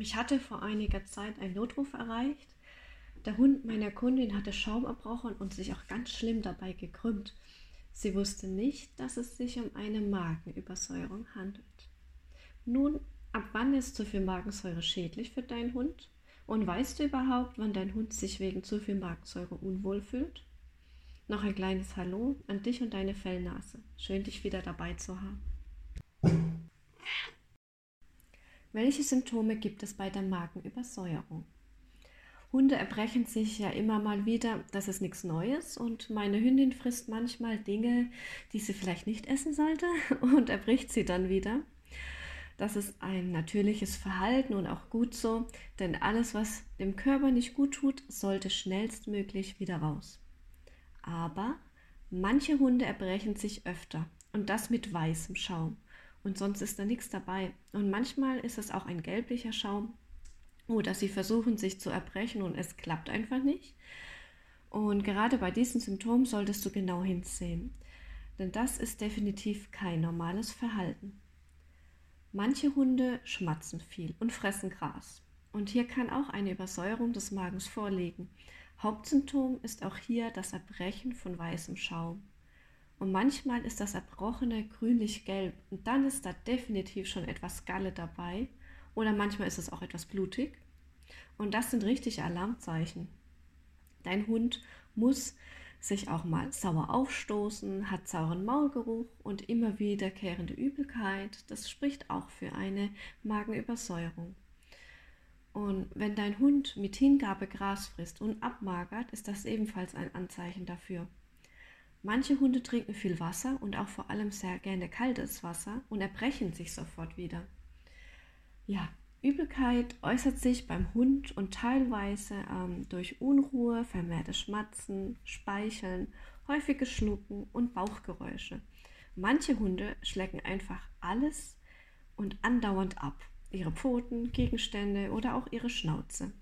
Mich hatte vor einiger Zeit ein Notruf erreicht. Der Hund meiner Kundin hatte Schaum erbrochen und sich auch ganz schlimm dabei gekrümmt. Sie wusste nicht, dass es sich um eine Magenübersäuerung handelt. Nun, ab wann ist zu viel Magensäure schädlich für deinen Hund? Und weißt du überhaupt, wann dein Hund sich wegen zu viel Magensäure unwohl fühlt? Noch ein kleines Hallo an dich und deine Fellnase. Schön, dich wieder dabei zu haben. Welche Symptome gibt es bei der Magenübersäuerung? Hunde erbrechen sich ja immer mal wieder, das ist nichts Neues und meine Hündin frisst manchmal Dinge, die sie vielleicht nicht essen sollte und erbricht sie dann wieder. Das ist ein natürliches Verhalten und auch gut so, denn alles, was dem Körper nicht gut tut, sollte schnellstmöglich wieder raus. Aber manche Hunde erbrechen sich öfter und das mit weißem Schaum und sonst ist da nichts dabei. Und manchmal ist es auch ein gelblicher Schaum oder sie versuchen sich zu erbrechen und es klappt einfach nicht. Und gerade bei diesen Symptomen solltest du genau hinsehen, denn das ist definitiv kein normales Verhalten. Manche Hunde schmatzen viel und fressen Gras. Und hier kann auch eine Übersäuerung des Magens vorliegen. Hauptsymptom ist auch hier das Erbrechen von weißem Schaum. Und manchmal ist das Erbrochene grünlich-gelb und dann ist da definitiv schon etwas Galle dabei oder manchmal ist es auch etwas blutig. Und das sind richtige Alarmzeichen. Dein Hund muss sich auch mal sauer aufstoßen, hat sauren Maulgeruch und immer wiederkehrende Übelkeit. Das spricht auch für eine Magenübersäuerung. Und wenn dein Hund mit Hingabe Gras frisst und abmagert, ist das ebenfalls ein Anzeichen dafür. Manche Hunde trinken viel Wasser und auch vor allem sehr gerne kaltes Wasser und erbrechen sich sofort wieder. Ja, Übelkeit äußert sich beim Hund und teilweise ähm, durch Unruhe, vermehrte Schmatzen, Speicheln, häufiges Schlucken und Bauchgeräusche. Manche Hunde schlecken einfach alles und andauernd ab. Ihre Pfoten, Gegenstände oder auch ihre Schnauze.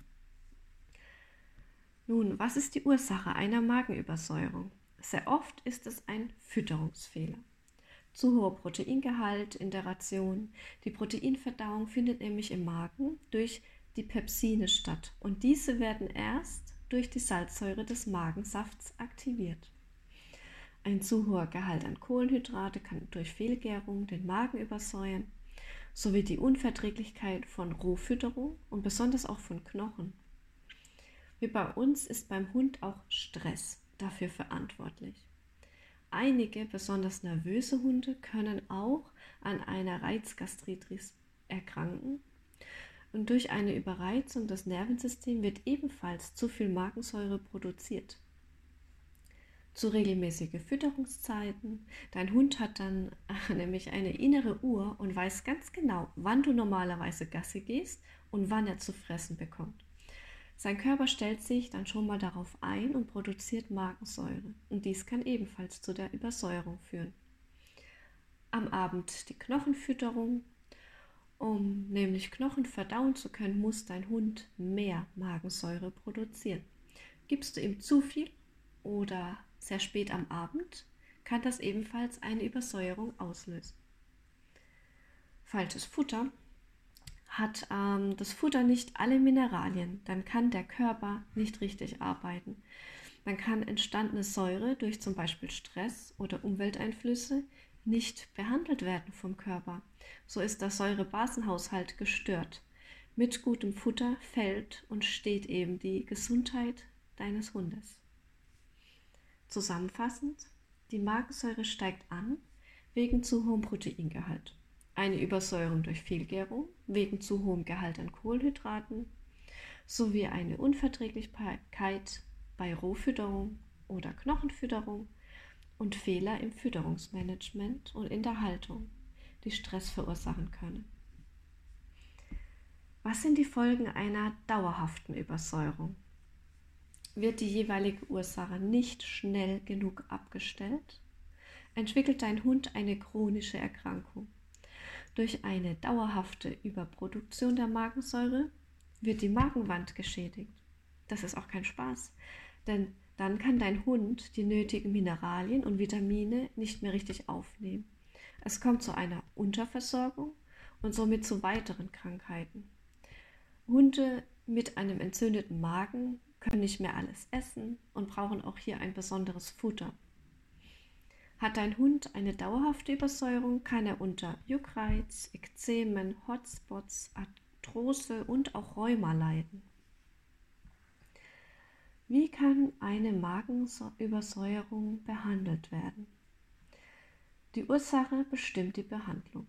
Nun, was ist die Ursache einer Magenübersäuerung? Sehr oft ist es ein Fütterungsfehler zu hoher Proteingehalt in der Ration. Die Proteinverdauung findet nämlich im Magen durch die Pepsine statt und diese werden erst durch die Salzsäure des Magensafts aktiviert. Ein zu hoher Gehalt an Kohlenhydrate kann durch Fehlgärung den Magen übersäuern, sowie die Unverträglichkeit von Rohfütterung und besonders auch von Knochen. Wie bei uns ist beim Hund auch Stress dafür verantwortlich. Einige besonders nervöse Hunde können auch an einer Reizgastritis erkranken. Und durch eine Überreizung des Nervensystems wird ebenfalls zu viel Magensäure produziert. Zu regelmäßige Fütterungszeiten. Dein Hund hat dann nämlich eine innere Uhr und weiß ganz genau, wann du normalerweise Gasse gehst und wann er zu fressen bekommt. Sein Körper stellt sich dann schon mal darauf ein und produziert Magensäure. Und dies kann ebenfalls zu der Übersäuerung führen. Am Abend die Knochenfütterung. Um nämlich Knochen verdauen zu können, muss dein Hund mehr Magensäure produzieren. Gibst du ihm zu viel oder sehr spät am Abend, kann das ebenfalls eine Übersäuerung auslösen. Falsches Futter hat ähm, das Futter nicht alle Mineralien, dann kann der Körper nicht richtig arbeiten. Dann kann entstandene Säure durch zum Beispiel Stress oder Umwelteinflüsse nicht behandelt werden vom Körper. So ist der Säurebasenhaushalt gestört. Mit gutem Futter fällt und steht eben die Gesundheit deines Hundes. Zusammenfassend, die Magensäure steigt an wegen zu hohem Proteingehalt eine Übersäuerung durch Fehlgärung wegen zu hohem Gehalt an Kohlenhydraten sowie eine Unverträglichkeit bei Rohfütterung oder Knochenfütterung und Fehler im Fütterungsmanagement und in der Haltung, die Stress verursachen können. Was sind die Folgen einer dauerhaften Übersäuerung? Wird die jeweilige Ursache nicht schnell genug abgestellt, entwickelt dein Hund eine chronische Erkrankung. Durch eine dauerhafte Überproduktion der Magensäure wird die Magenwand geschädigt. Das ist auch kein Spaß, denn dann kann dein Hund die nötigen Mineralien und Vitamine nicht mehr richtig aufnehmen. Es kommt zu einer Unterversorgung und somit zu weiteren Krankheiten. Hunde mit einem entzündeten Magen können nicht mehr alles essen und brauchen auch hier ein besonderes Futter. Hat dein Hund eine dauerhafte Übersäuerung, kann er unter Juckreiz, Ekzemen, Hotspots, Arthrose und auch Rheuma leiden. Wie kann eine Magenübersäuerung behandelt werden? Die Ursache bestimmt die Behandlung.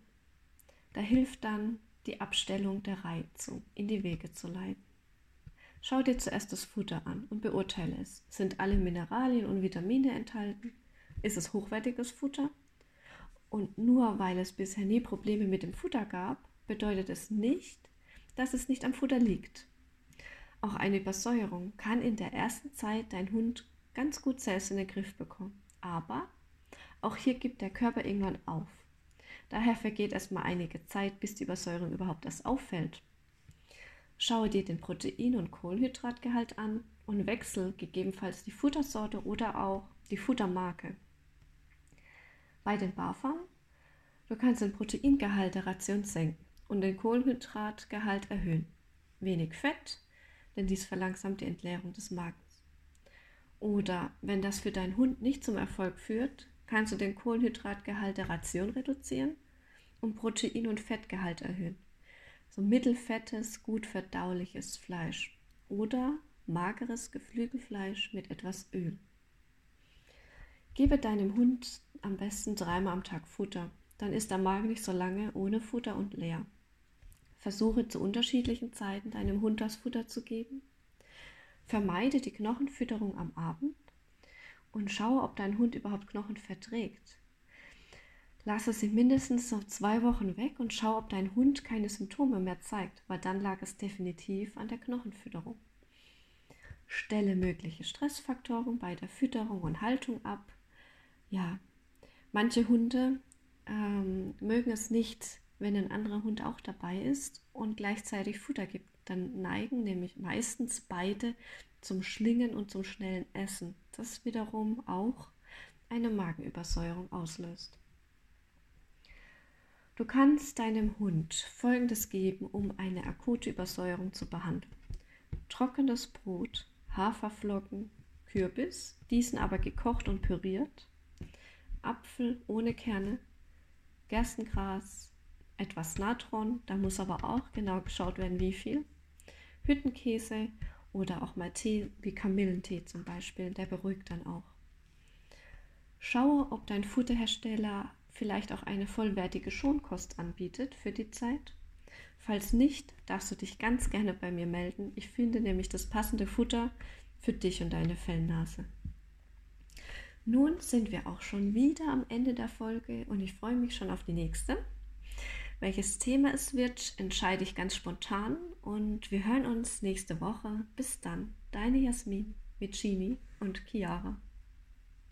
Da hilft dann die Abstellung der Reizung in die Wege zu leiten. Schau dir zuerst das Futter an und beurteile es. Sind alle Mineralien und Vitamine enthalten? Ist es hochwertiges Futter? Und nur weil es bisher nie Probleme mit dem Futter gab, bedeutet es nicht, dass es nicht am Futter liegt. Auch eine Übersäuerung kann in der ersten Zeit dein Hund ganz gut selbst in den Griff bekommen. Aber auch hier gibt der Körper irgendwann auf. Daher vergeht erstmal einige Zeit, bis die Übersäuerung überhaupt erst auffällt. Schaue dir den Protein- und Kohlenhydratgehalt an und wechsel gegebenenfalls die Futtersorte oder auch die Futtermarke. Bei den Barfarmen, du kannst den Proteingehalt der Ration senken und den Kohlenhydratgehalt erhöhen. Wenig Fett, denn dies verlangsamt die Entleerung des Magens. Oder wenn das für deinen Hund nicht zum Erfolg führt, kannst du den Kohlenhydratgehalt der Ration reduzieren und Protein- und Fettgehalt erhöhen. So mittelfettes, gut verdauliches Fleisch oder mageres Geflügelfleisch mit etwas Öl. Gebe deinem Hund am besten dreimal am Tag Futter, dann ist der Magen nicht so lange ohne Futter und leer. Versuche zu unterschiedlichen Zeiten deinem Hund das Futter zu geben. Vermeide die Knochenfütterung am Abend und schaue, ob dein Hund überhaupt Knochen verträgt. Lasse sie mindestens noch zwei Wochen weg und schau, ob dein Hund keine Symptome mehr zeigt, weil dann lag es definitiv an der Knochenfütterung. Stelle mögliche Stressfaktoren bei der Fütterung und Haltung ab. Ja, manche Hunde ähm, mögen es nicht, wenn ein anderer Hund auch dabei ist und gleichzeitig Futter gibt. Dann neigen nämlich meistens beide zum Schlingen und zum schnellen Essen. Das wiederum auch eine Magenübersäuerung auslöst. Du kannst deinem Hund Folgendes geben, um eine akute Übersäuerung zu behandeln. Trockenes Brot, Haferflocken, Kürbis, diesen aber gekocht und püriert, Apfel ohne Kerne, Gerstengras, etwas Natron, da muss aber auch genau geschaut werden, wie viel, Hüttenkäse oder auch mal Tee wie Kamillentee zum Beispiel, der beruhigt dann auch. Schaue, ob dein Futterhersteller vielleicht auch eine vollwertige Schonkost anbietet für die Zeit. Falls nicht, darfst du dich ganz gerne bei mir melden. Ich finde nämlich das passende Futter für dich und deine Fellnase. Nun sind wir auch schon wieder am Ende der Folge und ich freue mich schon auf die nächste. Welches Thema es wird, entscheide ich ganz spontan und wir hören uns nächste Woche. Bis dann, deine Jasmin mit Chini und Chiara.